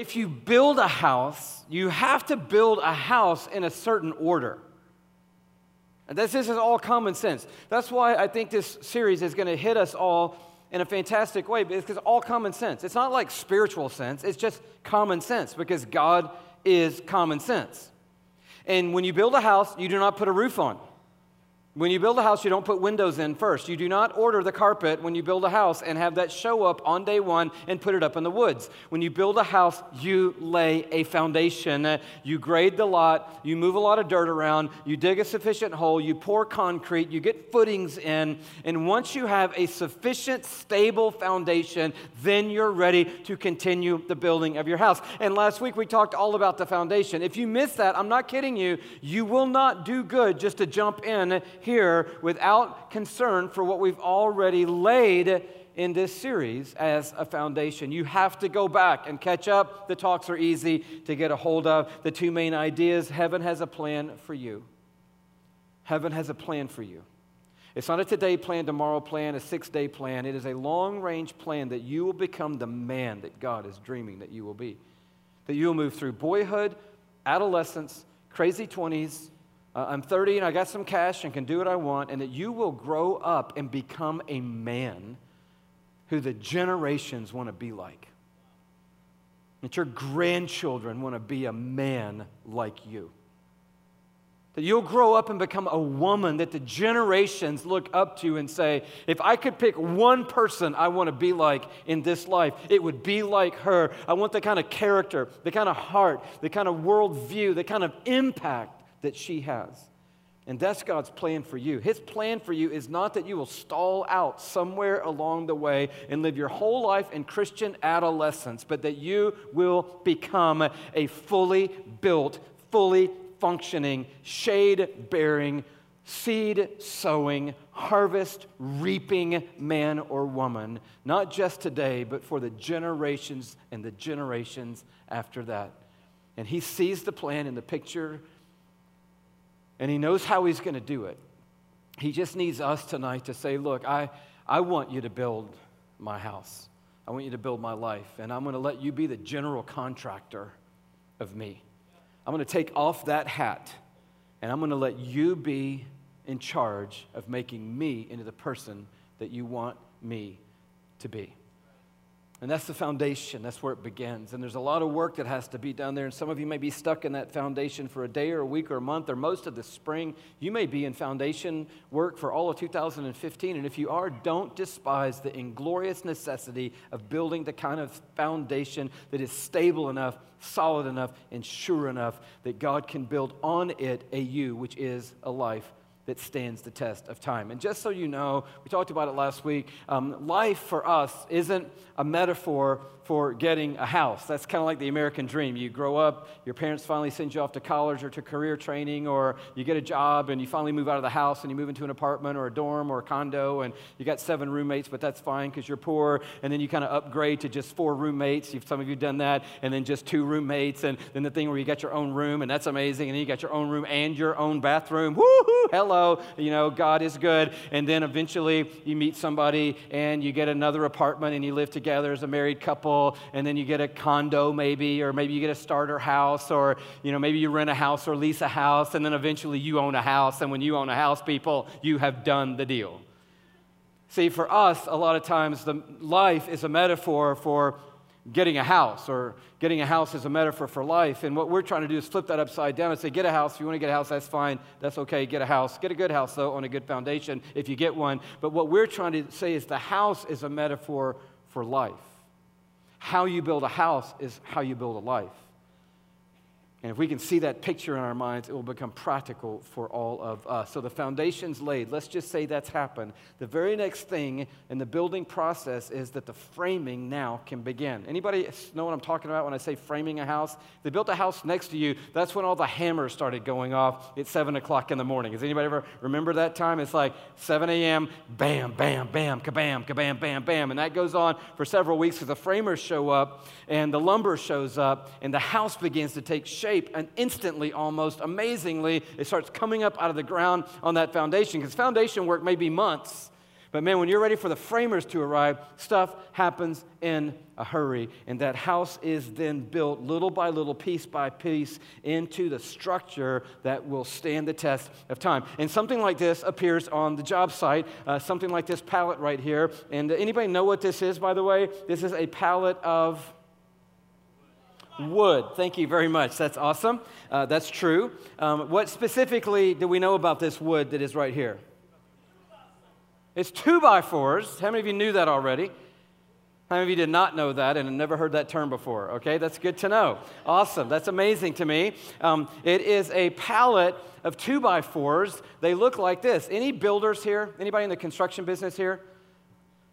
If you build a house, you have to build a house in a certain order. And this, this is all common sense. That's why I think this series is going to hit us all in a fantastic way because all common sense. It's not like spiritual sense, it's just common sense because God is common sense. And when you build a house, you do not put a roof on. When you build a house, you don't put windows in first. You do not order the carpet when you build a house and have that show up on day one and put it up in the woods. When you build a house, you lay a foundation. You grade the lot, you move a lot of dirt around, you dig a sufficient hole, you pour concrete, you get footings in, and once you have a sufficient, stable foundation, then you're ready to continue the building of your house. And last week we talked all about the foundation. If you miss that, I'm not kidding you, you will not do good just to jump in here without concern for what we've already laid in this series as a foundation. You have to go back and catch up. The talks are easy to get a hold of. The two main ideas heaven has a plan for you. Heaven has a plan for you. It's not a today plan, tomorrow plan, a six day plan. It is a long range plan that you will become the man that God is dreaming that you will be. That you will move through boyhood, adolescence, crazy 20s, uh, I'm 30 and I got some cash and can do what I want, and that you will grow up and become a man who the generations want to be like. That your grandchildren want to be a man like you. That you'll grow up and become a woman that the generations look up to and say, if I could pick one person I want to be like in this life, it would be like her. I want the kind of character, the kind of heart, the kind of worldview, the kind of impact that she has. And that's God's plan for you. His plan for you is not that you will stall out somewhere along the way and live your whole life in Christian adolescence, but that you will become a fully built, fully functioning, shade bearing, seed sowing, harvest reaping man or woman, not just today, but for the generations and the generations after that. And he sees the plan in the picture and He knows how He's going to do it. He just needs us tonight to say, Look, I, I want you to build my house. I want you to build my life. And I'm going to let you be the general contractor of me. I'm going to take off that hat and I'm going to let you be in charge of making me into the person that you want me to be. And that's the foundation. That's where it begins. And there's a lot of work that has to be done there. And some of you may be stuck in that foundation for a day or a week or a month or most of the spring. You may be in foundation work for all of 2015. And if you are, don't despise the inglorious necessity of building the kind of foundation that is stable enough, solid enough, and sure enough that God can build on it a you, which is a life that stands the test of time. And just so you know, we talked about it last week. Um, life for us isn't a metaphor for getting a house. That's kind of like the American dream. You grow up, your parents finally send you off to college or to career training, or you get a job and you finally move out of the house and you move into an apartment or a dorm or a condo, and you got seven roommates, but that's fine because you're poor. And then you kind of upgrade to just four roommates. You've, some of you done that, and then just two roommates, and then the thing where you got your own room, and that's amazing. And then you got your own room and your own bathroom. Woohoo! Hello, you know God is good. And then eventually you meet somebody and you get another apartment and you live together as a married couple and then you get a condo maybe, or maybe you get a starter house, or you know, maybe you rent a house or lease a house, and then eventually you own a house. And when you own a house, people, you have done the deal. See, for us, a lot of times the life is a metaphor for getting a house, or getting a house is a metaphor for life. And what we're trying to do is flip that upside down and say, get a house. If you want to get a house, that's fine. That's okay. Get a house. Get a good house, though, on a good foundation if you get one. But what we're trying to say is the house is a metaphor for life. How you build a house is how you build a life. And if we can see that picture in our minds, it will become practical for all of us. So the foundation's laid. Let's just say that's happened. The very next thing in the building process is that the framing now can begin. Anybody know what I'm talking about when I say framing a house? They built a house next to you. That's when all the hammers started going off at 7 o'clock in the morning. Does anybody ever remember that time? It's like 7 a.m., bam, bam, bam, kabam, kabam, bam, bam. And that goes on for several weeks because the framers show up and the lumber shows up and the house begins to take shape shape, and instantly, almost amazingly, it starts coming up out of the ground on that foundation. Because foundation work may be months, But man, when you're ready for the framers to arrive, stuff happens in a hurry. And that house is then built little by little, piece by piece, into the structure that will stand the test of time. And something like this appears on the job site, uh, something like this pallet right here. And anybody know what this is, by the way? This is a pallet of wood. Thank you very much. That's awesome. Uh, that's true. Um, what specifically do we know about this wood that is right here? It's two by fours. How many of you knew that already? How many of you did not know that and never heard that term before? Okay, that's good to know. Awesome. That's amazing to me. Um, it is a pallet of two by fours. They look like this. Any builders here? Anybody in the construction business here?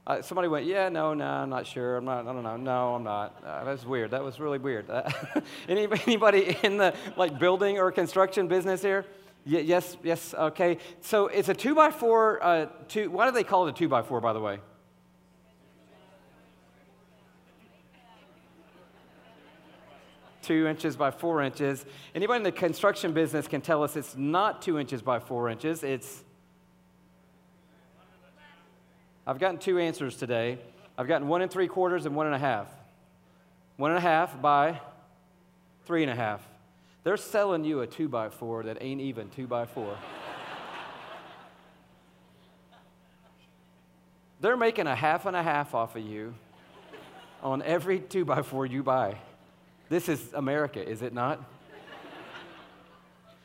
Uh, somebody went, yeah, no, no, I'm not sure. I'm not, I don't know. No, I'm not. Uh, that's weird. That was really weird. Uh, anybody in the like building or construction business here? Y- yes, yes, okay. So it's a two by four. Uh, two, why do they call it a two by four, by the way? Two inches by four inches. Anybody in the construction business can tell us it's not two inches by four inches. It's. I've gotten two answers today. I've gotten one and three quarters and one and a half. One and a half by three and a half. They're selling you a two by four that ain't even two by four. They're making a half and a half off of you on every two by four you buy. This is America, is it not?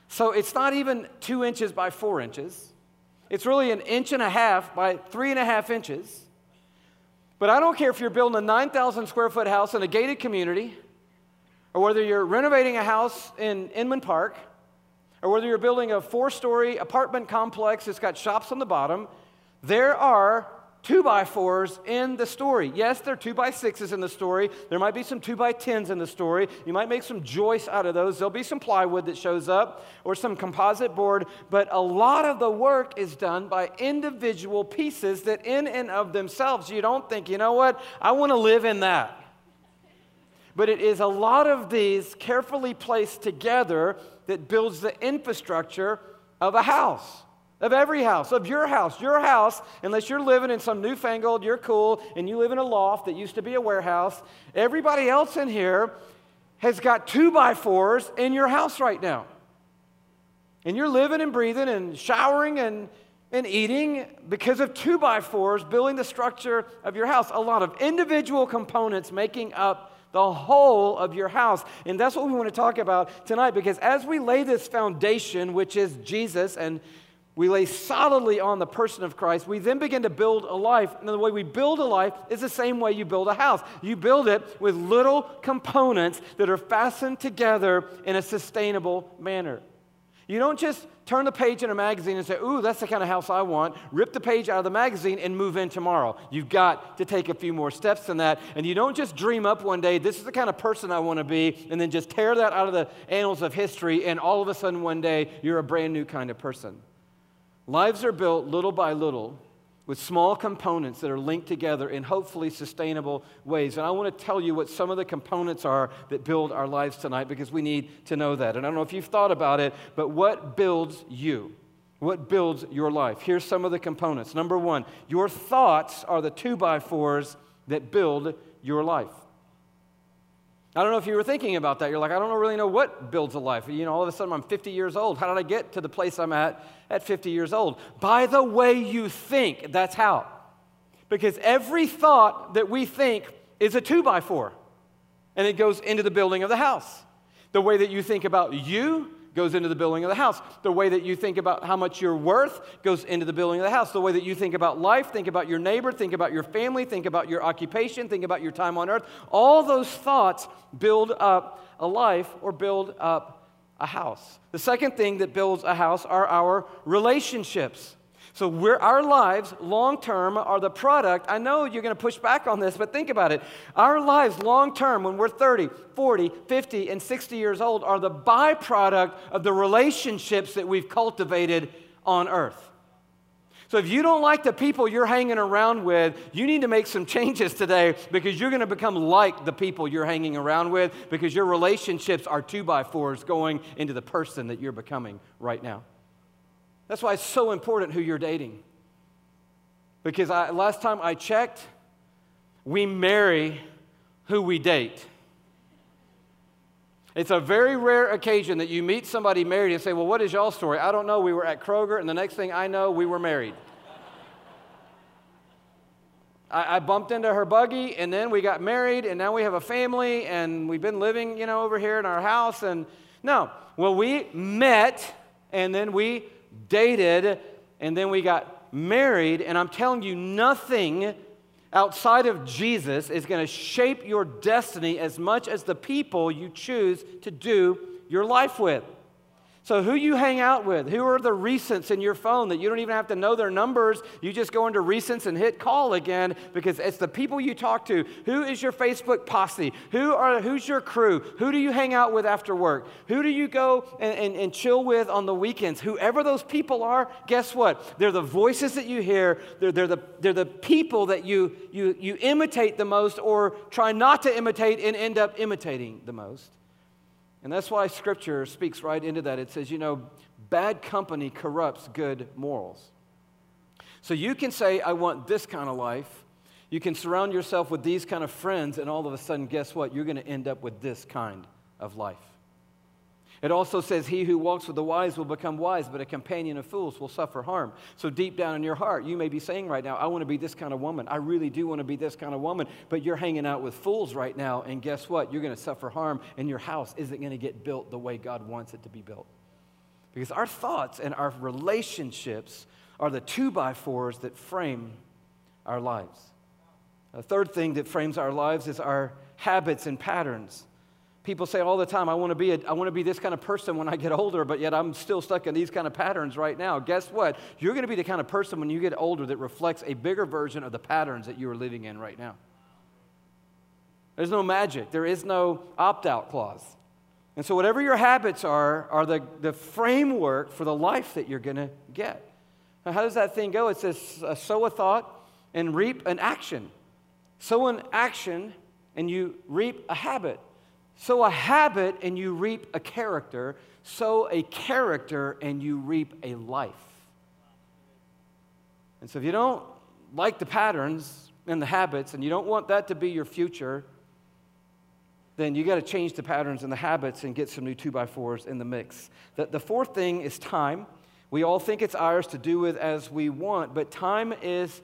So it's not even two inches by four inches. It's really an inch and a half by three and a half inches. But I don't care if you're building a 9,000 square foot house in a gated community or whether you're renovating a house in Inman Park, or whether you're building a four story apartment complex that's got shops on the bottom, there are two by fours in the story. Yes, there are two by sixes in the story. There might be some two by tens in the story. You might make some joists out of those. There'll be some plywood that shows up or some composite board, but a lot of the work is done by individual pieces that, in and of themselves, you don't think, you know what, I want to live in that but it is a lot of these carefully placed together that builds the infrastructure of a house, of every house, of your house. Your house, unless you're living in some newfangled, you're cool, and you live in a loft that used to be a warehouse, everybody else in here has got two by fours in your house right now. And you're living and breathing and showering and, and eating because of two by fours building the structure of your house. A lot of individual components making up the whole of your house. And that's what we want to talk about tonight because as we lay this foundation, which is Jesus, and we lay solidly on the person of Christ, we then begin to build a life. And the way we build a life is the same way you build a house. You build it with little components that are fastened together in a sustainable manner. You don't just turn the page in a magazine and say, Ooh, that's the kind of house I want. Rip the page out of the magazine and move in tomorrow. You've got to take a few more steps than that. And you don't just dream up one day, this is the kind of person I want to be, and then just tear that out of the annals of history, and all of a sudden one day you're a brand new kind of person. Lives are built little by little with small components that are linked together in hopefully sustainable ways. And I want to tell you what some of the components are that build our lives tonight because we need to know that. And I don't know if you've thought about it, but what builds you? What builds your life? Here's some of the components. Number one, your thoughts are the two by fours that build your life. I don't know if you were thinking about that. You're like, I don't really know what builds a life. You know, all of a sudden I'm 50 years old. How did I get to the place I'm at at 50 years old? By the way you think, that's how. Because every thought that we think is a two by four, and it goes into the building of the house. The way that you think about you goes into the building of the house. The way that you think about how much you're worth goes into the building of the house. The way that you think about life, think about your neighbor, think about your family, think about your occupation, think about your time on earth. All those thoughts build up a life or build up a house. The second thing that builds a house are our relationships. So we're, our lives long term are the product. I know you're going to push back on this, but think about it. Our lives long term, when we're 30, 40, 50, and 60 years old, are the byproduct of the relationships that we've cultivated on earth. So if you don't like the people you're hanging around with, you need to make some changes today because you're going to become like the people you're hanging around with because your relationships are two by fours going into the person that you're becoming right now. That's why it's so important who you're dating. Because I, last time I checked, we marry who we date. It's a very rare occasion that you meet somebody married and say, Well, what is y'all's story? I don't know. We were at Kroger, and the next thing I know, we were married. I, I, bumped into her buggy, and then we got married, and now we have a family, and we've been living, you know, over here in our house. And no, well, we met, and then we dated, and then we got married. And I'm telling you, nothing outside of Jesus is going to shape your destiny as much as the people you choose to do your life with. So, who you hang out with, who are the recents in your phone that you don't even have to know their numbers? You just go into recents and hit call again because it's the people you talk to. Who is your Facebook posse? Who are, who's your crew? Who do you hang out with after work? Who do you go and, and, and chill with on the weekends? Whoever those people are, guess what? They're the voices that you hear, they're, they're, the, they're the people that you, you, you imitate the most or try not to imitate and end up imitating the most. And that's why scripture speaks right into that. It says, you know, bad company corrupts good morals. So you can say, I want this kind of life. You can surround yourself with these kind of friends, and all of a sudden, guess what? You're going to end up with this kind of life. It also says, He who walks with the wise will become wise, but a companion of fools will suffer harm. So, deep down in your heart, you may be saying right now, I want to be this kind of woman. I really do want to be this kind of woman. But you're hanging out with fools right now, and guess what? You're going to suffer harm, and your house isn't going to get built the way God wants it to be built. Because our thoughts and our relationships are the two by fours that frame our lives. A third thing that frames our lives is our habits and patterns. People say all the time, I want to be a, I want to be this kind of person when I get older, but yet I'm still stuck in these kind of patterns right now. Guess what? You're going to be the kind of person when you get older that reflects a bigger version of the patterns that you are living in right now. There's no magic. There is no opt-out clause. And so whatever your habits are, are the, the framework for the life that you're going to get. Now, how does that thing go? It says, uh, sow a thought and reap an action. Sow an action and you reap a habit. Sow a habit and you reap a character. Sow a character and you reap a life. And so if you don't like the patterns and the habits and you don't want that to be your future, then you got to change the patterns and the habits and get some new two by fours in the mix. The, the fourth thing is time. We all think it's ours to do with as we want, but time is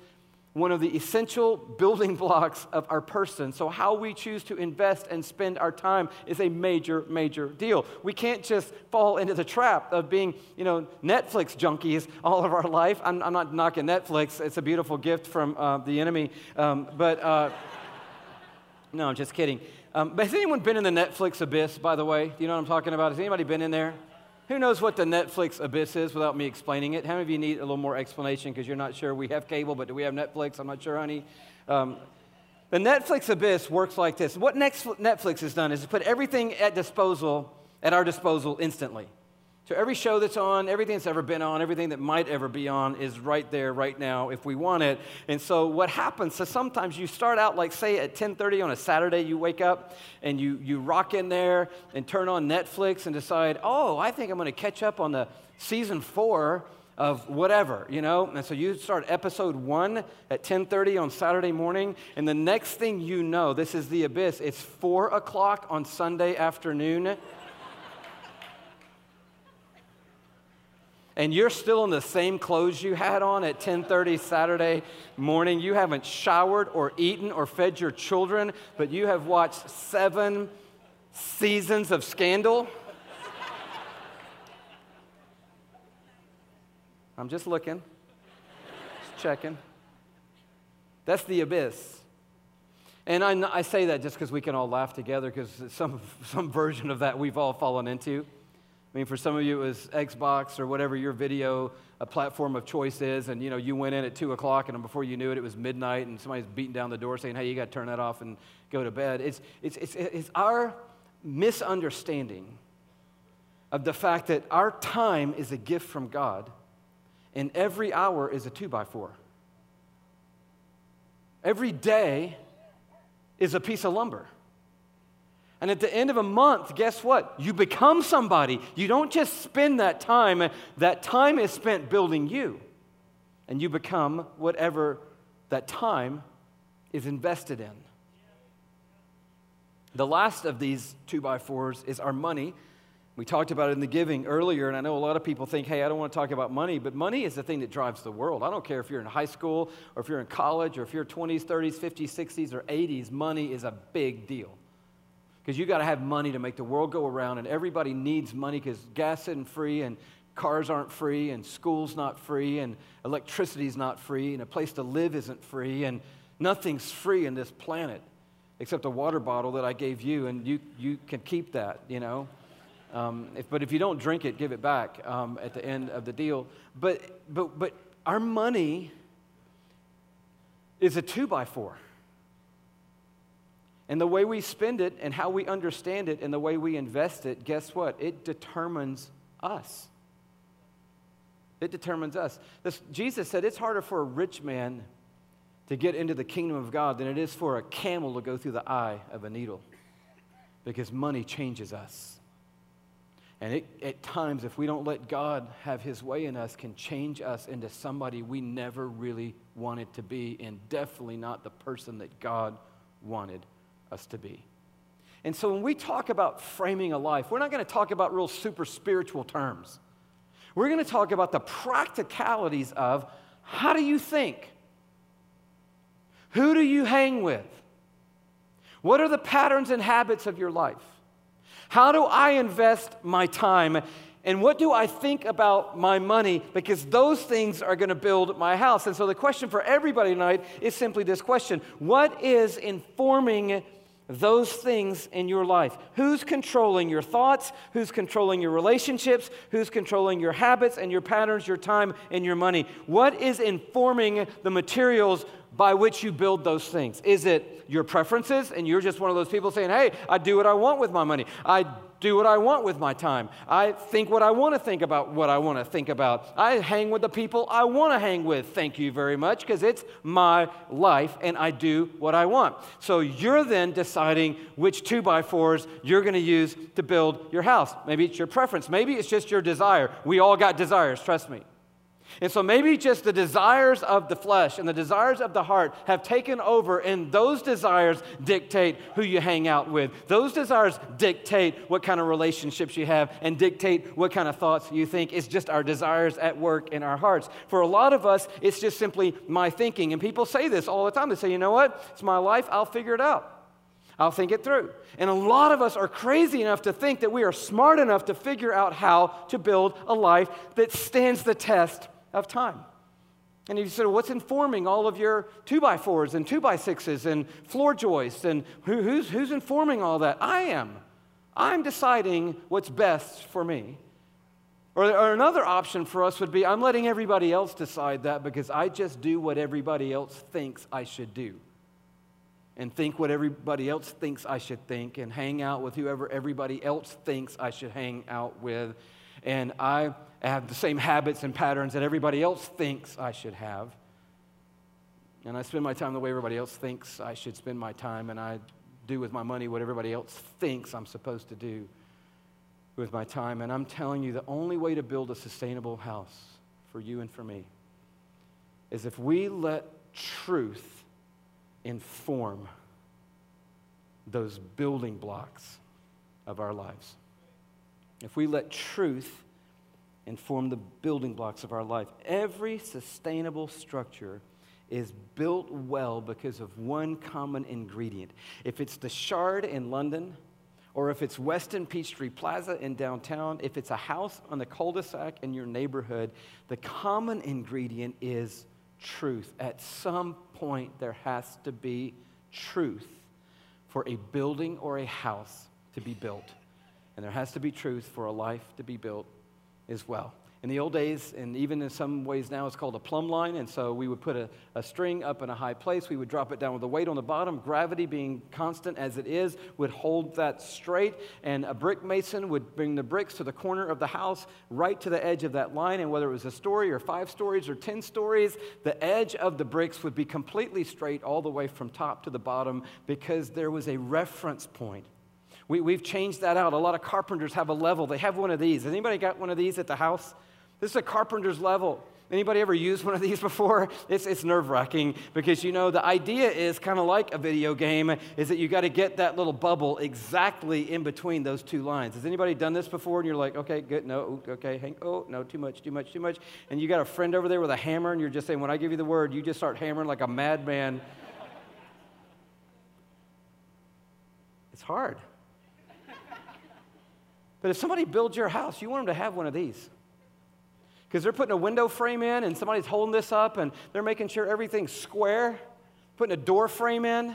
one of the essential building blocks of our person. So, how we choose to invest and spend our time is a major, major deal. We can't just fall into the trap of being, you know, Netflix junkies all of our life. I'm, I'm not knocking Netflix, it's a beautiful gift from uh, the enemy. Um, but, uh, no, I'm just kidding. Um, but has anyone been in the Netflix abyss, by the way? Do you know what I'm talking about? Has anybody been in there? Who knows what the Netflix abyss is without me explaining it? How many of you need a little more explanation because you're not sure? We have cable, but do we have Netflix? I'm not sure, honey. Um, the Netflix abyss works like this. What Netflix has done is put everything at disposal, at our disposal instantly. So every show that's on, everything that's ever been on, everything that might ever be on is right there right now if we want it. And so what happens, so sometimes you start out like say at 10:30 on a Saturday, you wake up and you you rock in there and turn on Netflix and decide, "Oh, I think I'm going to catch up on the season 4 of whatever, you know? And so you start episode one at 10:30 on Saturday morning, and the next thing you know, this is the abyss. It's four o'clock on Sunday afternoon. And you're still in the same clothes you had on at 10:30 Saturday morning. You haven't showered or eaten or fed your children, but you have watched 7 seasons of Scandal. I'm just looking. Just checking. That's the abyss. And I, I say that just because we can all laugh together because some, some version of that we've all fallen into. I mean, for some of you, it was Xbox or whatever your video a platform of choice is, and you know, you went in at two o'clock, and before you knew it, it was midnight, and somebody's beating down the door saying, "Hey, you got to turn that off and go to bed." It's it's it's, it's our misunderstanding of the fact that our time is a gift from God, and every hour is a two by four. Every day is a piece of lumber. And at the end of a month, guess what? You become somebody. You don't just spend that time, that time is spent building you. And you become whatever that time is invested in. The last of these two by fours is our money. We talked about it in the giving earlier, and I know a lot of people think, hey, I don't want to talk about money, but money is the thing that drives the world. I don't care if you're in high school or if you're in college or if you're 20s, 30s, 50s, 60s, or 80s, money is a big deal. Because you got to have money to make the world go around, and everybody needs money because gas isn't free, and cars aren't free, and school's not free, and electricity's not free, and a place to live isn't free, and nothing's free in this planet except a water bottle that I gave you, and you, you can keep that, you know. Um, if, but if you don't drink it, give it back um, at the end of the deal. But, but, but our money is a two by four. And the way we spend it and how we understand it and the way we invest it, guess what? It determines us. It determines us. This, Jesus said it's harder for a rich man to get into the kingdom of God than it is for a camel to go through the eye of a needle because money changes us. And it, at times, if we don't let God have his way in us, can change us into somebody we never really wanted to be, and definitely not the person that God wanted us to be. And so when we talk about framing a life, we're not going to talk about real super spiritual terms. We're going to talk about the practicalities of how do you think? Who do you hang with? What are the patterns and habits of your life? How do I invest my time? And what do I think about my money? Because those things are going to build my house. And so the question for everybody tonight is simply this question What is informing those things in your life? Who's controlling your thoughts? Who's controlling your relationships? Who's controlling your habits and your patterns, your time and your money? What is informing the materials by which you build those things? Is it your preferences and you're just one of those people saying, hey, I do what I want with my money? I do what I want with my time. I think what I want to think about what I want to think about. I hang with the people I want to hang with. Thank you very much because it's my life and I do what I want. So you're then deciding which two by fours you're going to use to build your house. Maybe it's your preference. Maybe it's just your desire. We all got desires, trust me. And so maybe just the desires of the flesh and the desires of the heart have taken over, and those desires dictate who you hang out with. Those desires dictate what kind of relationships you have and dictate what kind of thoughts you think. It's just our desires at work in our hearts. For a lot of us, it's just simply my thinking. And people say this all the time. They say, you know what? It's my life, I'll figure it out. I'll think it through. And a lot of us are crazy enough to think that we are smart enough to figure out how to build a life that stands the test of time. And you said, well, what's informing all of your two by fours and two by sixes and floor joists? And who, who's, who's informing all that? I am. I'm deciding what's best for me. Or, or another option for us would be I'm letting everybody else decide that because I just do what everybody else thinks I should do. And think what everybody else thinks I should think, and hang out with whoever everybody else thinks I should hang out with. And I have the same habits and patterns that everybody else thinks I should have. And I spend my time the way everybody else thinks I should spend my time, and I do with my money what everybody else thinks I'm supposed to do with my time. And I'm telling you, the only way to build a sustainable house for you and for me is if we let truth inform those building blocks of our lives. If we let truth inform the building blocks of our life. Every sustainable structure is built well because of one common ingredient. If it's the Shard in London, or if it's Westin Peachtree Plaza in downtown, if it's a house on the cul de sac in your neighborhood, the common ingredient is truth. At some point, there has to be truth for a building or a house to be built. And there has to be truth for a life to be built as well. In the old days, and even in some ways now, it's called a plumb line. And so we would put a, a string up in a high place. We would drop it down with a weight on the bottom. Gravity, being constant as it is, would hold that straight. And a brick mason would bring the bricks to the corner of the house, right to the edge of that line. And whether it was a story or five stories or 10 stories, the edge of the bricks would be completely straight all the way from top to the bottom because there was a reference point we, we've changed that out. A lot of carpenters have a level. They have one of these. Has anybody got one of these at the house? This is a carpenter's level. Anybody ever used one of these before? It's, it's nerve wracking because you know the idea is kind of like a video game is that you got to get that little bubble exactly in between those two lines. Has anybody done this before and you're like, okay, good, no, okay, hang, oh, no, too much, too much, too much. And you got a friend over there with a hammer and you're just saying, when I give you the word, you just start hammering like a madman. it's hard. But if somebody builds your house, you want them to have one of these because they're putting a window frame in and somebody's holding this up and they're making sure everything's square, putting a door frame in.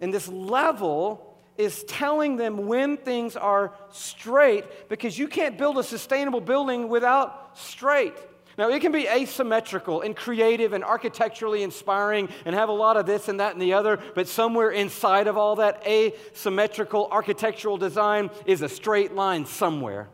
And this level is telling them when things are straight because you can't build a sustainable building without straight. Now, it can be asymmetrical and creative and architecturally inspiring and have a lot of this and that and the other, but somewhere inside of all that asymmetrical architectural design is a straight line somewhere.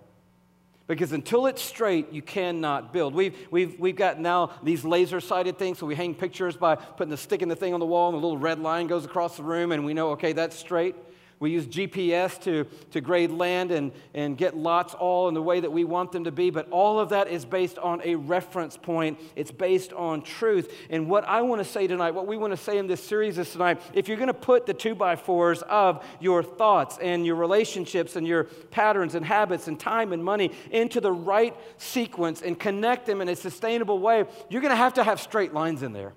Because until it's straight, you cannot build. We've, we've, we've got now these laser sighted things, so we hang pictures by putting the stick in the thing on the wall, and a little red line goes across the room, and we know, okay, that's straight. We use GPS to, to grade land and, and get lots all in the way that we want them to be, but all of that is based on a reference point. It's based on truth. And what I want to say tonight, what we want to say in this series is tonight, if you're going to put the two by fours of your thoughts and your relationships and your patterns and habits and time and money into the right sequence and connect them in a sustainable way, you're going to have to have straight lines in there.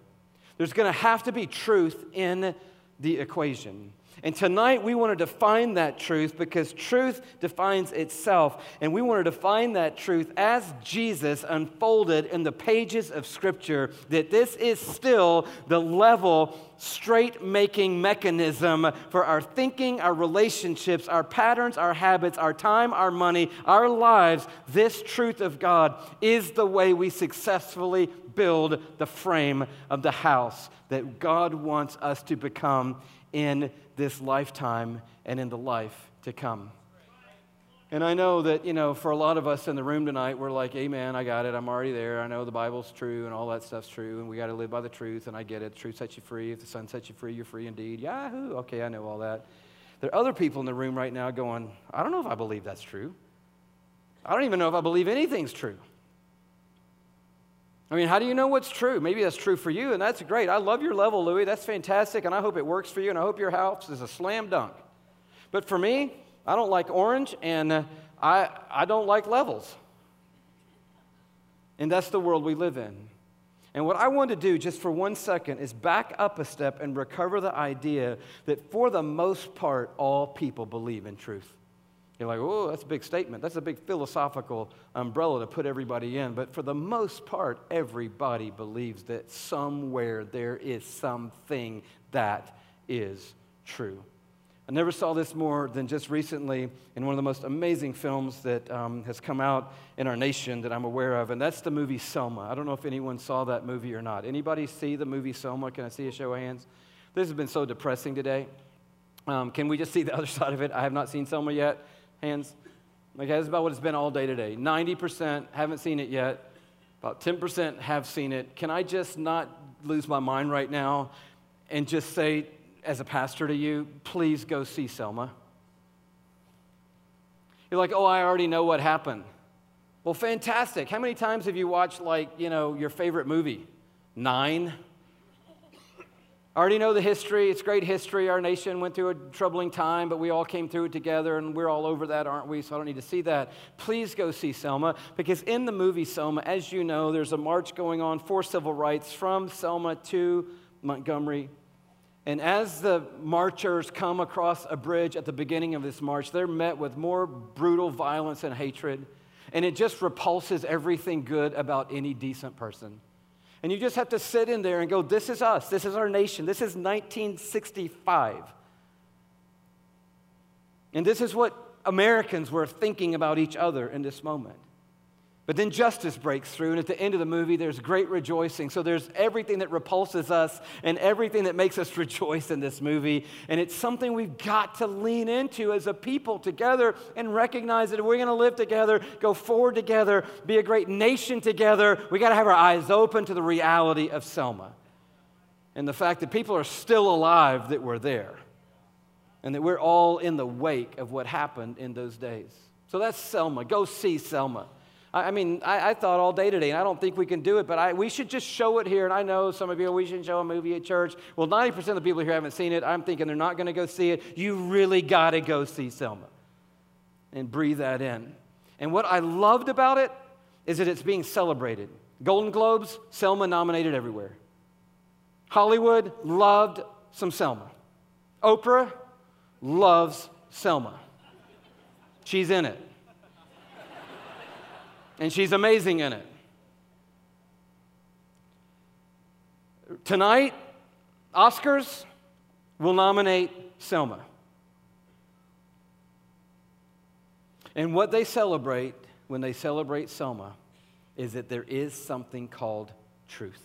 There's going to have to be truth in the equation. And tonight we want to define that truth because truth defines itself. And we want to define that truth as Jesus unfolded in the pages of Scripture that this is still the level, straight making mechanism for our thinking, our relationships, our patterns, our habits, our time, our money, our lives. This truth of God is the way we successfully build the frame of the house that God wants us to become in this lifetime and in the life to come. And I know that, you know, for a lot of us in the room tonight, we're like, Amen, I got it. I'm already there. I know the Bible's true and all that stuff's true, and we got to live by the truth, and I get it. The truth sets you free. If the Son sets you free, you're free indeed. Yahoo! Okay, I know all that. There are other people in the room right now going, I don't know if I believe that's true. I don't even know if I believe anything's true. I mean, how do you know what's true? Maybe that's true for you, and that's great. I love your level, Louis. That's fantastic, and I hope it works for you, and I hope your house is a slam dunk. But for me, I don't like orange, and uh, I, I don't like levels. And that's the world we live in. And what I want to do just for one second is back up a step and recover the idea that for the most part, all people believe in truth. You're like, oh, that's a big statement. That's a big philosophical umbrella to put everybody in. But for the most part, everybody believes that somewhere there is something that is true. I never saw this more than just recently in one of the most amazing films that um, has come out in our nation that I'm aware of, and that's the movie Selma. I don't know if anyone saw that movie or not. Anybody see the movie Selma? Can I see a show of hands? This has been so depressing today. Um, can we just see the other side of it? I have not seen Selma yet. Hands. Okay, that's about what it's been all day today. 90% haven't seen it yet. About 10% have seen it. Can I just not lose my mind right now and just say, as a pastor to you, please go see Selma? You're like, oh, I already know what happened. Well, fantastic. How many times have you watched, like, you know, your favorite movie? Nine? I already know the history. It's great history. Our nation went through a troubling time, but we all came through it together, and we're all over that, aren't we? So I don't need to see that. Please go see Selma, because in the movie Selma, as you know, there's a march going on for civil rights from Selma to Montgomery. And as the marchers come across a bridge at the beginning of this march, they're met with more brutal violence and hatred. And it just repulses everything good about any decent person. And you just have to sit in there and go, This is us. This is our nation. This is 1965. And this is what Americans were thinking about each other in this moment. But then justice breaks through, and at the end of the movie, there's great rejoicing. So there's everything that repulses us and everything that makes us rejoice in this movie. And it's something we've got to lean into as a people together and recognize that if we're going to live together, go forward together, be a great nation together, we got to have our eyes open to the reality of Selma and the fact that people are still alive that were there and that we're all in the wake of what happened in those days. So that's Selma. Go see Selma. I mean, I, I, thought all day today, and I don't think we can do it, but I, we should just show it here. And I know some of you, we shouldn't show a movie at church. Well, 90% of the people here haven't seen it. I'm thinking they're not going to go see it. You really got to go see Selma and breathe that in. And what I loved about it is that it's being celebrated. Golden Globes, Selma nominated everywhere. Hollywood loved some Selma. Oprah loves Selma. She's in it. And she's amazing in it. Tonight, Oscars will nominate Selma. And what they celebrate when they celebrate Selma is that there is something called truth.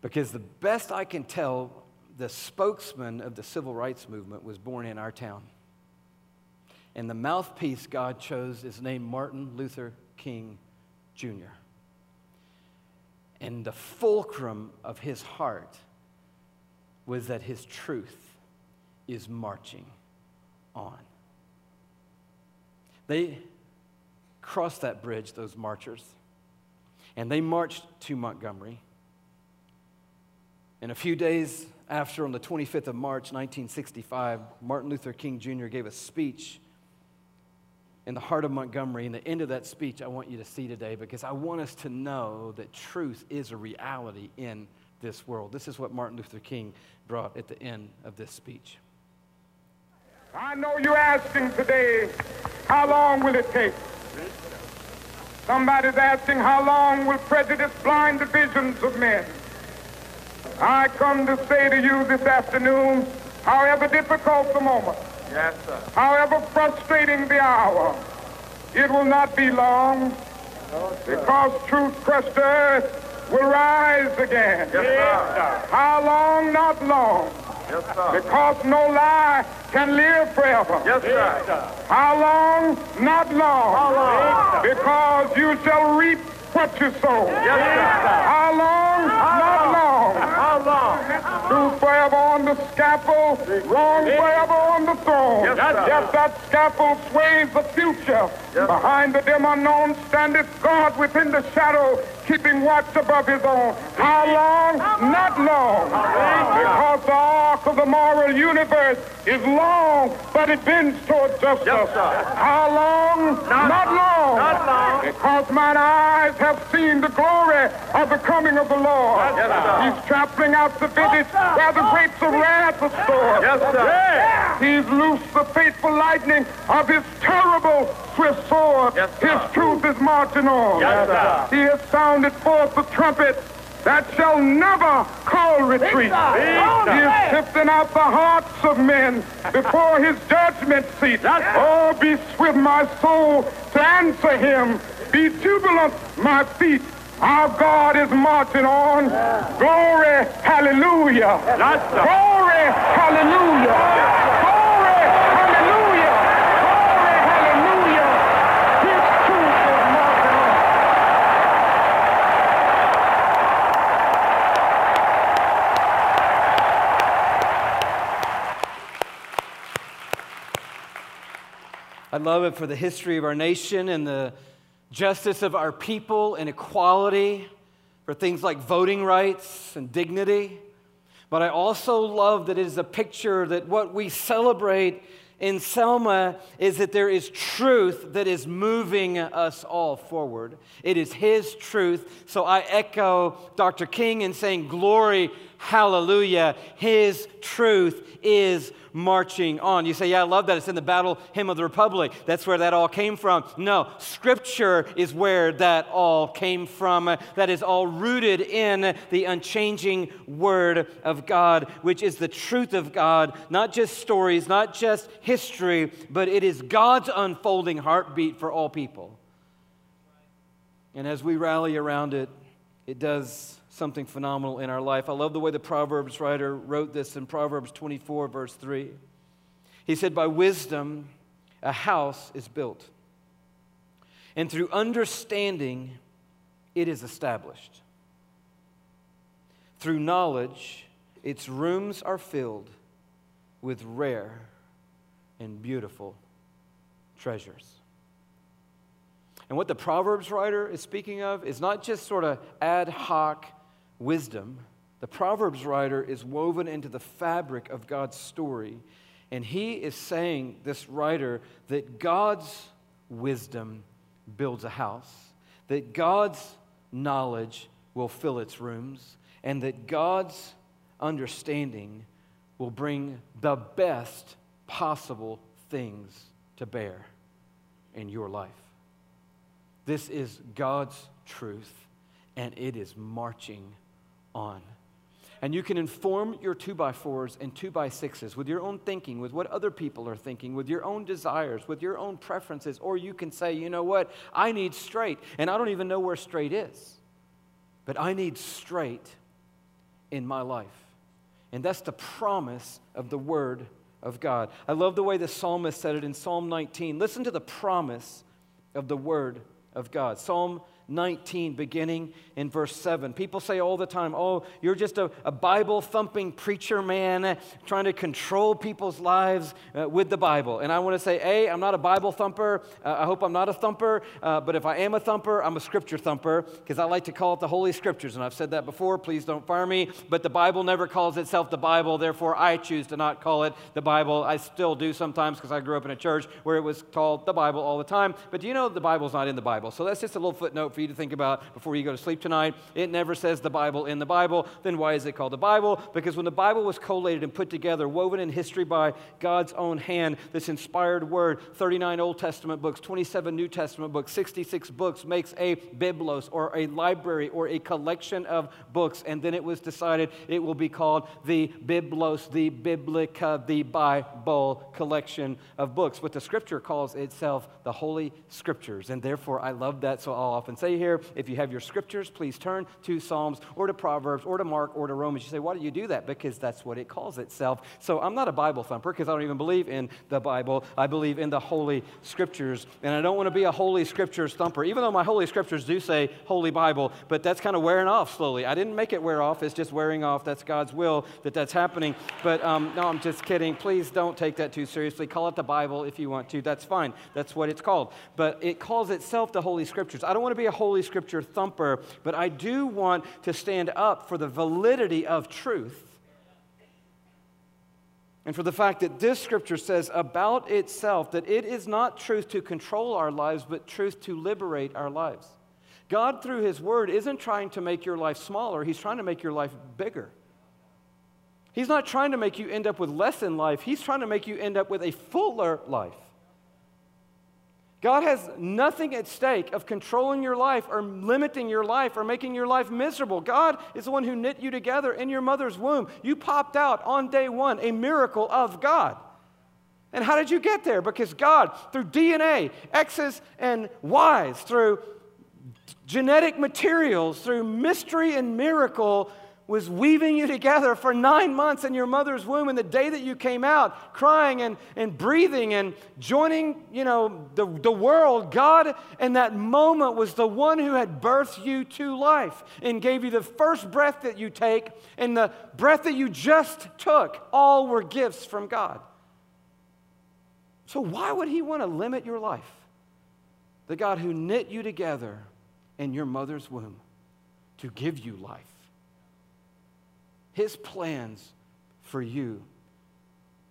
Because the best I can tell, the spokesman of the civil rights movement was born in our town. And the mouthpiece God chose is named Martin Luther King Jr. And the fulcrum of his heart was that his truth is marching on. They crossed that bridge, those marchers, and they marched to Montgomery. And a few days after, on the 25th of March, 1965, Martin Luther King Jr. gave a speech in the heart of Montgomery. in the end of that speech, I want you to see today because I want us to know that truth is a reality in this world. This is what Martin Luther King brought at the end of this speech. I know you're asking today, how long will it take? Somebody's asking, how long will prejudice blind the visions of men? I come to say to you this afternoon, however difficult the moment, Yes, sir. However frustrating the hour, it will not be long no, because truth crushed earth will rise again. Yes, sir. How long? Not long. Yes, sir. Because no lie can live forever. Yes, sir. How long? Not long. How long? Because you shall reap what you sow. Yes, sir. How long? How not long. long. Long? Forever on the scaffold, wrong forever on the throne. Yes, yes that scaffold sways the future. Yes. Behind the dim unknown standeth God within the shadow, keeping watch above his own. How long? Not long. Because the arc of the moral universe is long, but it bends toward justice. Yes, How long? Not, not long. Not long. Because mine eyes have seen the glory of the coming of the Lord. Yes, He's trampling out the vintage where the grapes of wrath are stored. Yes, sir. He's loosed the fateful lightning of his terrible swift sword. Yes, his truth is marching on. Yes. He has sounded forth the trumpet that shall never call retreat. He is sifting out the hearts of men before his judgment seat. Oh, be swift, my soul, to answer him. Be jubilant, my feet. Our God is marching on. Glory, hallelujah. Glory, hallelujah. I love it for the history of our nation and the justice of our people and equality, for things like voting rights and dignity. But I also love that it is a picture that what we celebrate in Selma is that there is truth that is moving us all forward. It is His truth. So I echo Dr. King in saying, Glory, hallelujah. His truth is marching on. You say, Yeah, I love that. It's in the Battle Hymn of the Republic. That's where that all came from. No, Scripture is where that all came from. That is all rooted in the unchanging Word of God, which is the truth of God, not just stories, not just history, but it is God's unfolding heartbeat for all people. And as we rally around it, it does something phenomenal in our life. I love the way the Proverbs writer wrote this in Proverbs 24, verse 3. He said, By wisdom, a house is built, and through understanding, it is established. Through knowledge, its rooms are filled with rare and beautiful treasures. And what the Proverbs writer is speaking of is not just sort of ad hoc wisdom. The Proverbs writer is woven into the fabric of God's story. And he is saying, this writer, that God's wisdom builds a house, that God's knowledge will fill its rooms, and that God's understanding will bring the best possible things to bear in your life. This is God's truth, and it is marching on. And you can inform your two by fours and two by sixes with your own thinking, with what other people are thinking, with your own desires, with your own preferences. Or you can say, you know what? I need straight, and I don't even know where straight is, but I need straight in my life. And that's the promise of the Word of God. I love the way the psalmist said it in Psalm 19. Listen to the promise of the Word of God. Psalm 19, beginning in verse 7. People say all the time, Oh, you're just a, a Bible thumping preacher man trying to control people's lives uh, with the Bible. And I want to say, A, I'm not a Bible thumper. Uh, I hope I'm not a thumper. Uh, but if I am a thumper, I'm a scripture thumper because I like to call it the Holy Scriptures. And I've said that before. Please don't fire me. But the Bible never calls itself the Bible. Therefore, I choose to not call it the Bible. I still do sometimes because I grew up in a church where it was called the Bible all the time. But do you know the Bible's not in the Bible? So that's just a little footnote for you to think about before you go to sleep tonight. It never says the Bible in the Bible. Then why is it called the Bible? Because when the Bible was collated and put together, woven in history by God's own hand, this inspired word, 39 Old Testament books, 27 New Testament books, 66 books, makes a biblos or a library or a collection of books. And then it was decided it will be called the biblos, the biblica, the Bible collection of books. What the scripture calls itself the Holy Scriptures. And therefore, I love that. So I'll often say here, if you have your scriptures, please turn to Psalms or to Proverbs or to Mark or to Romans. You say, why do you do that? Because that's what it calls itself. So I'm not a Bible thumper because I don't even believe in the Bible. I believe in the Holy Scriptures. And I don't want to be a Holy Scriptures thumper, even though my Holy Scriptures do say Holy Bible, but that's kind of wearing off slowly. I didn't make it wear off, it's just wearing off. That's God's will that that's happening. But um, no, I'm just kidding. Please don't take that too seriously. Call it the Bible if you want to. That's fine. That's what it's called. But it calls itself the Holy Scriptures. I don't want to be a Holy Scripture thumper, but I do want to stand up for the validity of truth. And for the fact that this scripture says about itself that it is not truth to control our lives, but truth to liberate our lives. God, through His Word, isn't trying to make your life smaller, He's trying to make your life bigger. He's not trying to make you end up with less in life, He's trying to make you end up with a fuller life. God has nothing at stake of controlling your life or limiting your life or making your life miserable. God is the one who knit you together in your mother's womb. You popped out on day one, a miracle of God. And how did you get there? Because God, through DNA, X's and Y's, through genetic materials, through mystery and miracle, was weaving you together for nine months in your mother's womb. And the day that you came out, crying and, and breathing and joining, you know, the, the world, God in that moment was the one who had birthed you to life and gave you the first breath that you take and the breath that you just took. All were gifts from God. So why would he want to limit your life? The God who knit you together in your mother's womb to give you life. His plans for you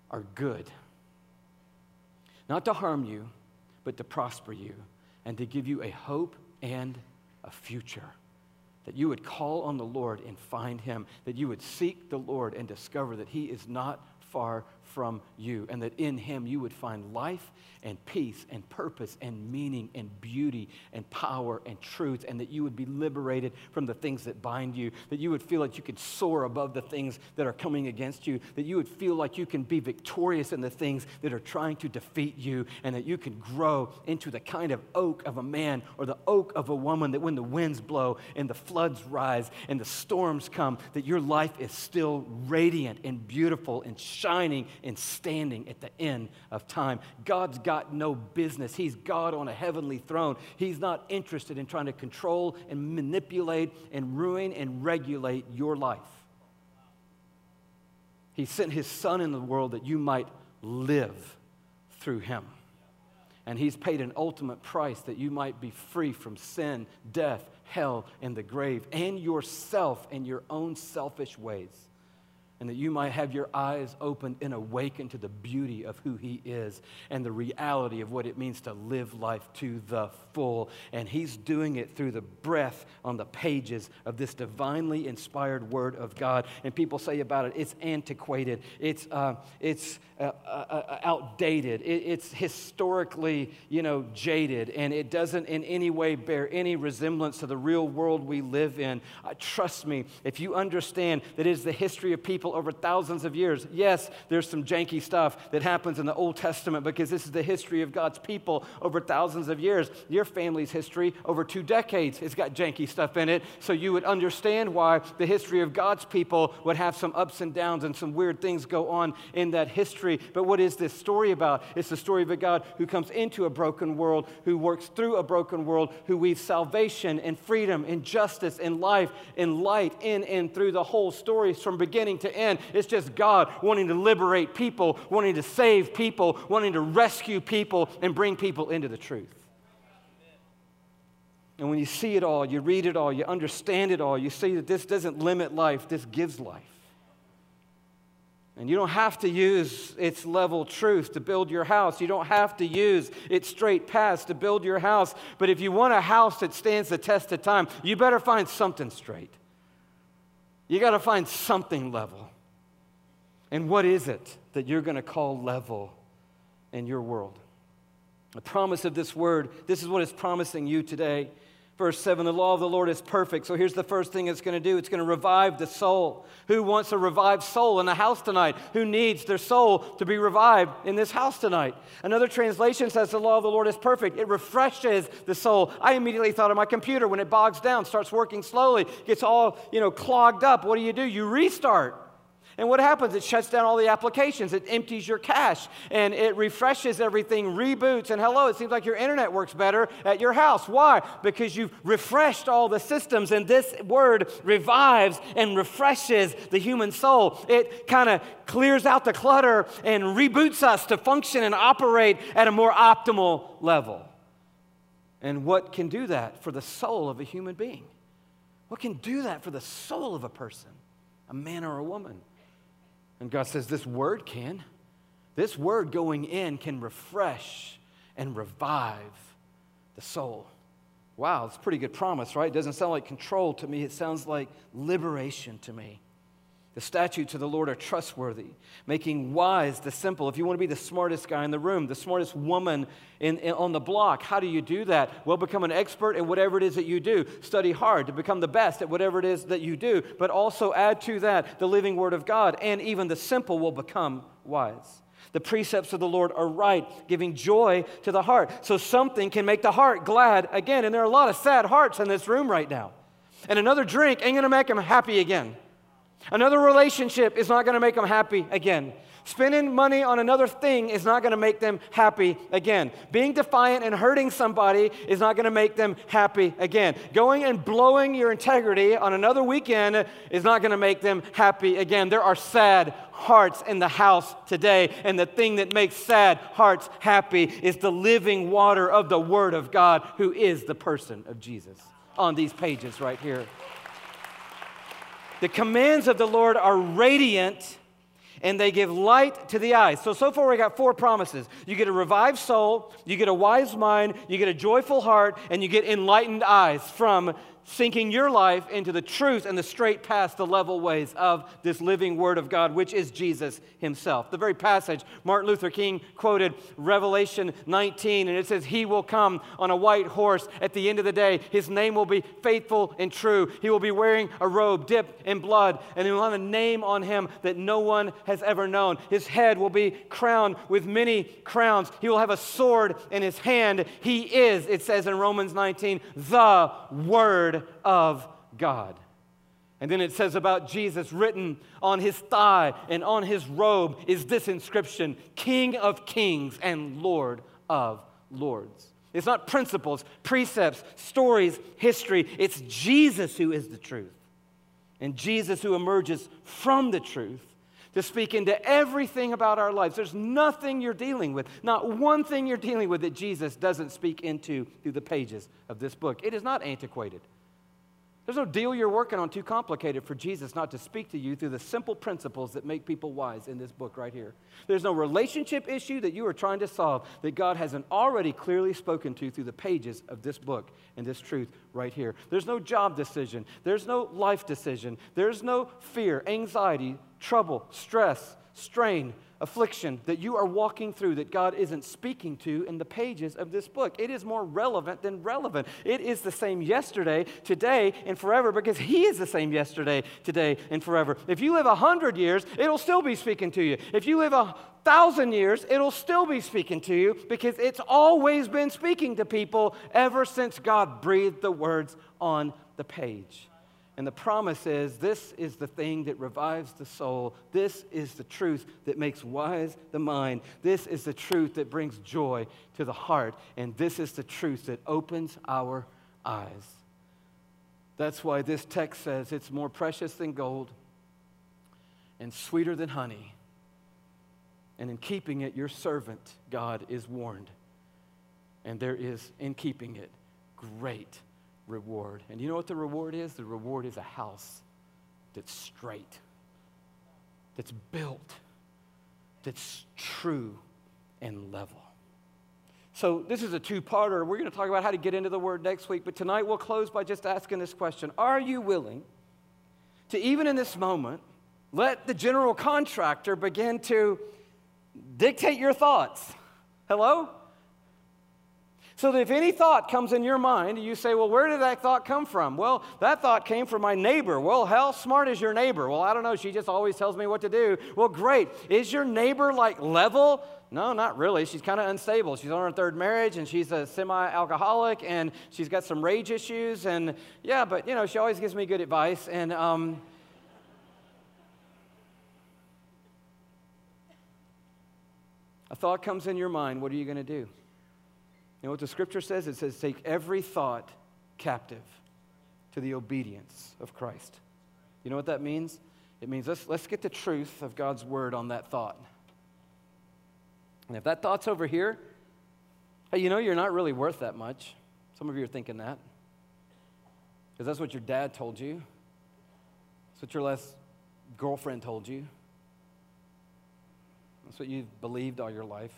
are good. Not to harm you, but to prosper you and to give you a hope and a future. That you would call on the Lord and find him, that you would seek the Lord and discover that he is not far from you, and that in him you would find life and peace and purpose and meaning and beauty and power and truth, and that you would be liberated from the things that bind you, that you would feel like you could soar above the things that are coming against you, that you would feel like you can be victorious in the things that are trying to defeat you, and that you can grow into the kind of oak of a man or the oak of a woman that when the winds blow and the floods rise and the storms come, that your life is still radiant and beautiful and shining and standing at the end of time. God's got no business. He's God on a heavenly throne. He's not interested in trying to control and manipulate and ruin and regulate your life. He sent his son in the world that you might live through him. And he's paid an ultimate price that you might be free from sin, death, hell, and the grave, and yourself and your own selfish ways and that you might have your eyes opened and awakened to the beauty of who He is and the reality of what it means to live life to the full. And He's doing it through the breath on the pages of this divinely inspired Word of God. And people say about it, it's antiquated, it's, uh, it's uh, uh, uh outdated, it, it's historically, you know, jaded, and it doesn't in any way bear any resemblance to the real world we live in. Uh, trust me, if you understand that it is the history of people over thousands of years. Yes, there's some janky stuff that happens in the Old Testament because this is the history of God's people over thousands of years. Your family's history over two decades has got janky stuff in it, so you would understand why the history of God's people would have some ups and downs and some weird things go on in that history. But what is this story about? It's the story of a God who comes into a broken world, who works through a broken world, who weaves salvation and freedom and justice and life and light in and through the whole story from beginning to end. It's just God wanting to liberate people, wanting to save people, wanting to rescue people, and bring people into the truth. And when you see it all, you read it all, you understand it all, you see that this doesn't limit life, this gives life. And you don't have to use its level truth to build your house. You don't have to use its straight paths to build your house. But if you want a house that stands the test of time, you better find something straight. You got to find something level. And what is it that you're going to call level in your world? The promise of this word, this is what it's promising you today. Verse 7 The law of the Lord is perfect. So here's the first thing it's going to do it's going to revive the soul. Who wants a revived soul in the house tonight? Who needs their soul to be revived in this house tonight? Another translation says the law of the Lord is perfect. It refreshes the soul. I immediately thought of my computer when it bogs down, starts working slowly, gets all, you know, clogged up. What do you do? You restart. And what happens? It shuts down all the applications, it empties your cache, and it refreshes everything, reboots, and hello, it seems like your internet works better at your house. Why? Because you've refreshed all the systems, and this word revives and refreshes the human soul. It kind of clears out the clutter and reboots us to function and operate at a more optimal level. And what can do that for the soul of a human being? What can do that for the soul of a person, a man or a woman? And God says, This word can. This word going in can refresh and revive the soul. Wow, it's a pretty good promise, right? It doesn't sound like control to me, it sounds like liberation to me. The statutes of the Lord are trustworthy, making wise the simple. If you want to be the smartest guy in the room, the smartest woman in, in, on the block, how do you do that? Well, become an expert in whatever it is that you do. Study hard to become the best at whatever it is that you do, but also add to that the living word of God, and even the simple will become wise. The precepts of the Lord are right, giving joy to the heart. So something can make the heart glad again. And there are a lot of sad hearts in this room right now. And another drink ain't gonna make them happy again. Another relationship is not going to make them happy again. Spending money on another thing is not going to make them happy again. Being defiant and hurting somebody is not going to make them happy again. Going and blowing your integrity on another weekend is not going to make them happy again. There are sad hearts in the house today, and the thing that makes sad hearts happy is the living water of the Word of God, who is the person of Jesus on these pages right here. The commands of the Lord are radiant and they give light to the eyes. So, so far we got four promises. You get a revived soul, you get a wise mind, you get a joyful heart, and you get enlightened eyes from sinking your life into the truth and the straight path, the level ways of this living Word of God, which is Jesus Himself. The very passage Martin Luther King quoted, Revelation 19, and it says, He will come on a white horse at the end of the day. His name will be faithful and true. He will be wearing a robe dipped in blood, and He will have a name on Him that no one has ever known. His head will be crowned with many crowns. He will have a sword in His hand. He is, it says in Romans 19, the Word of God. And then it says about Jesus, written on his thigh and on his robe is this inscription King of kings and Lord of lords. It's not principles, precepts, stories, history. It's Jesus who is the truth. And Jesus who emerges from the truth to speak into everything about our lives. There's nothing you're dealing with, not one thing you're dealing with that Jesus doesn't speak into through the pages of this book. It is not antiquated. There's no deal you're working on too complicated for Jesus not to speak to you through the simple principles that make people wise in this book right here. There's no relationship issue that you are trying to solve that God hasn't already clearly spoken to through the pages of this book and this truth right here. There's no job decision. There's no life decision. There's no fear, anxiety, trouble, stress, strain, affliction that you are walking through that God isn't speaking to in the pages of this book. It is more relevant than relevant. It is the same yesterday, today, and forever because He is the same yesterday, today, and forever. If you live a hundred years, it'll still be speaking to you. If you live a thousand years, it'll still be speaking to you because it's always been speaking to people ever since God breathed the words on the page. And the promise is this is the thing that revives the soul. This is the truth that makes wise the mind. This is the truth that brings joy to the heart. And this is the truth that opens our eyes. That's why this text says it's more precious than gold and sweeter than honey. And in keeping it, your servant, God, is warned. And there is, in keeping it, great reward. And you know what the reward is? The reward is a house that's straight, that's built, that's true and level. So, this is a two parter. We're going to talk about how to get into the word next week, but tonight we'll close by just asking this question Are you willing to, even in this moment, let the general contractor begin to dictate your thoughts? Hello? So that if any thought comes in your mind, you say, Well, where did that thought come from? Well, that thought came from my neighbor. Well, how smart is your neighbor? Well, I don't know. She just always tells me what to do. Well, great. Is your neighbor like level? No, not really. She's kind of unstable. She's on her third marriage and she's a semi alcoholic and she's got some rage issues. And yeah, but you know, she always gives me good advice. And, um, a thought comes in your mind, what are you going to do? You know what the scripture says? It says, take every thought captive to the obedience of Christ. You know what that means? It means let's, let's get the truth of God's word on that thought. And if that thought's over here, hey, you know you're not really worth that much. Some of you are thinking that. Because that's what your dad told you. That's what your last girlfriend told you. That's what you've believed all your life.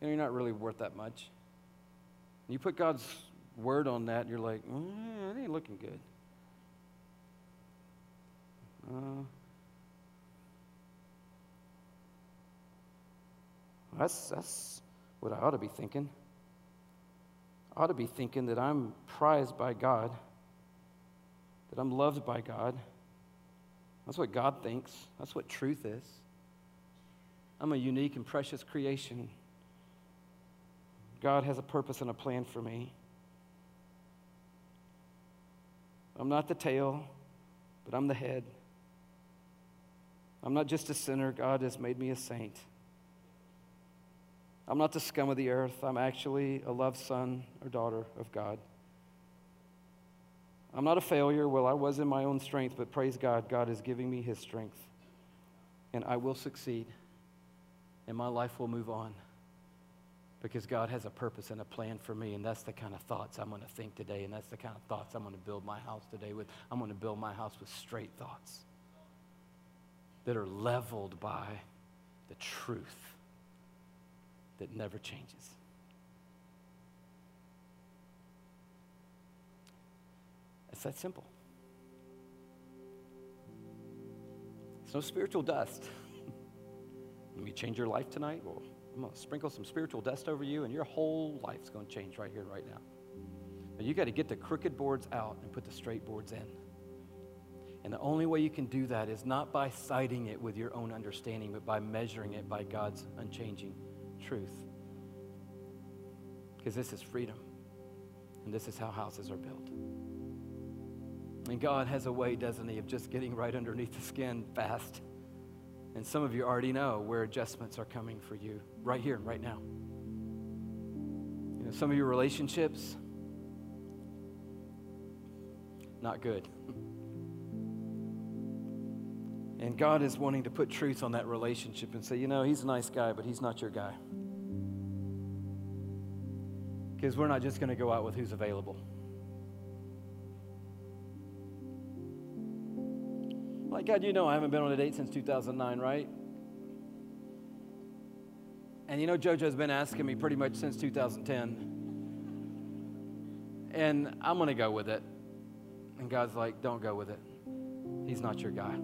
You know, you're not really worth that much. You put God's word on that, and you're like, mm, it ain't looking good. Uh, that's, that's what I ought to be thinking. I ought to be thinking that I'm prized by God, that I'm loved by God. That's what God thinks. That's what truth is. I'm a unique and precious creation. God has a purpose and a plan for me. I'm not the tail, but I'm the head. I'm not just a sinner, God has made me a saint. I'm not the scum of the earth, I'm actually a loved son or daughter of God. I'm not a failure. Well, I was in my own strength, but praise God, God is giving me his strength. And I will succeed, and my life will move on because God has a purpose and a plan for me, and that's the kind of thoughts I'm going to think today, and that's the kind of thoughts I'm going to build my house today with. I'm going to build my house with straight thoughts that are leveled by the truth that never changes. It's that simple. It's no spiritual dust. Let me change your life tonight? Well, I'm going to sprinkle some spiritual dust over you, and your whole life's going to change right here, right now. But you got to get the crooked boards out and put the straight boards in. And the only way you can do that is not by sighting it with your own understanding, but by measuring it by God's unchanging truth. Because this is freedom, and this is how houses are built. And God has a way, doesn't He, of just getting right underneath the skin fast. And some of you already know where adjustments are coming for you right here, right now. You know, some of your relationships, not good. And God is wanting to put truth on that relationship and say, you know, he's a nice guy, but he's not your guy. Because we're not just going to go out with who's available. Like, God, you know I haven't been on a date since 2009, right? And you know, JoJo's been asking me pretty much since 2010. And I'm going to go with it. And God's like, don't go with it. He's not your guy.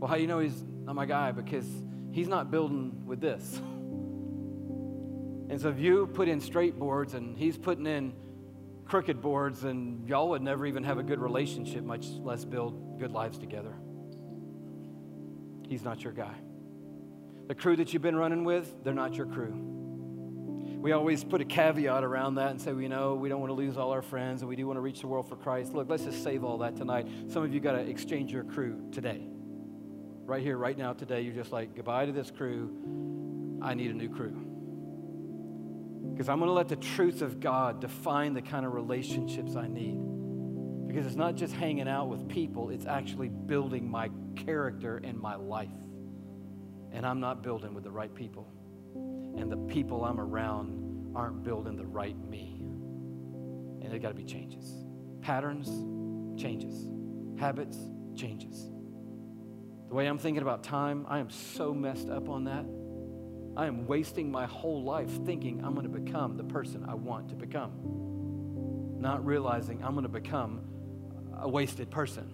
Well, how do you know he's not my guy? Because he's not building with this. And so if you put in straight boards and he's putting in crooked boards, and y'all would never even have a good relationship, much less build good lives together. He's not your guy. The crew that you've been running with, they're not your crew. We always put a caveat around that and say, we know we don't want to lose all our friends and we do want to reach the world for Christ. Look, let's just save all that tonight. Some of you got to exchange your crew today. Right here, right now, today, you're just like, goodbye to this crew. I need a new crew. Because I'm going to let the truth of God define the kind of relationships I need. Because it's not just hanging out with people, it's actually building my character and my life. And I'm not building with the right people. And the people I'm around aren't building the right me. And there got to be changes. Patterns, changes. Habits, changes. The way I'm thinking about time, I am so messed up on that. I am wasting my whole life thinking I'm going to become the person I want to become, not realizing I'm going to become a wasted person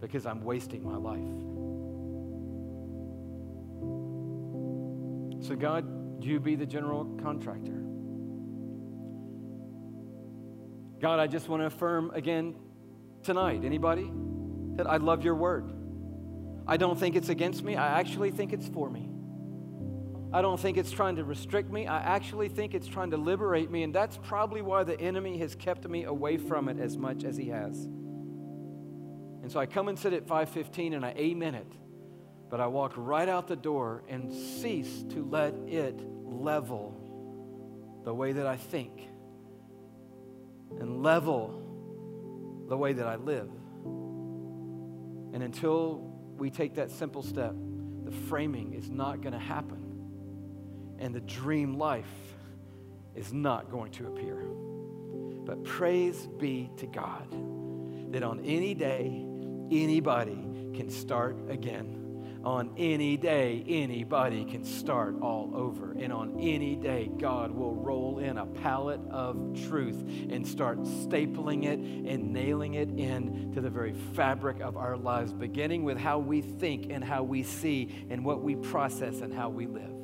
because I'm wasting my life. So, God, you be the general contractor. God, I just want to affirm again tonight. Anybody? That I love your word. I don't think it's against me. I actually think it's for me. I don't think it's trying to restrict me. I actually think it's trying to liberate me. And that's probably why the enemy has kept me away from it as much as he has. And so I come and sit at 515 and I amen it. But I walk right out the door and cease to let it level the way that I think and level the way that I live. And until we take that simple step, the framing is not going to happen. And the dream life is not going to appear. But praise be to God that on any day, anybody can start again. On any day, anybody can start all over. And on any day, God will roll in a pallet of truth and start stapling it and nailing it in to the very fabric of our lives, beginning with how we think and how we see and what we process and how we live.